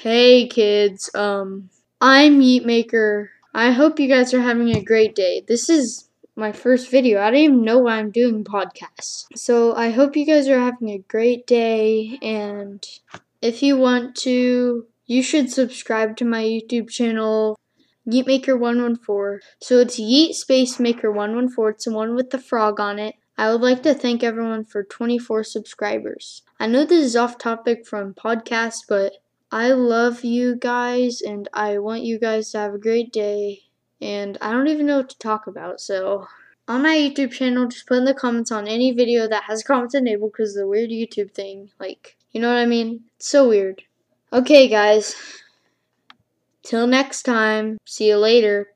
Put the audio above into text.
Hey kids, um, I'm Yeetmaker. I hope you guys are having a great day. This is my first video. I don't even know why I'm doing podcasts. So I hope you guys are having a great day and if you want to, you should subscribe to my YouTube channel, Yeetmaker114. So it's Yeet Space Maker 114. It's the one with the frog on it. I would like to thank everyone for 24 subscribers. I know this is off topic from podcasts, but I love you guys and I want you guys to have a great day. And I don't even know what to talk about, so on my YouTube channel, just put in the comments on any video that has comments enabled because the weird YouTube thing. Like, you know what I mean? It's so weird. Okay, guys. Till next time. See you later.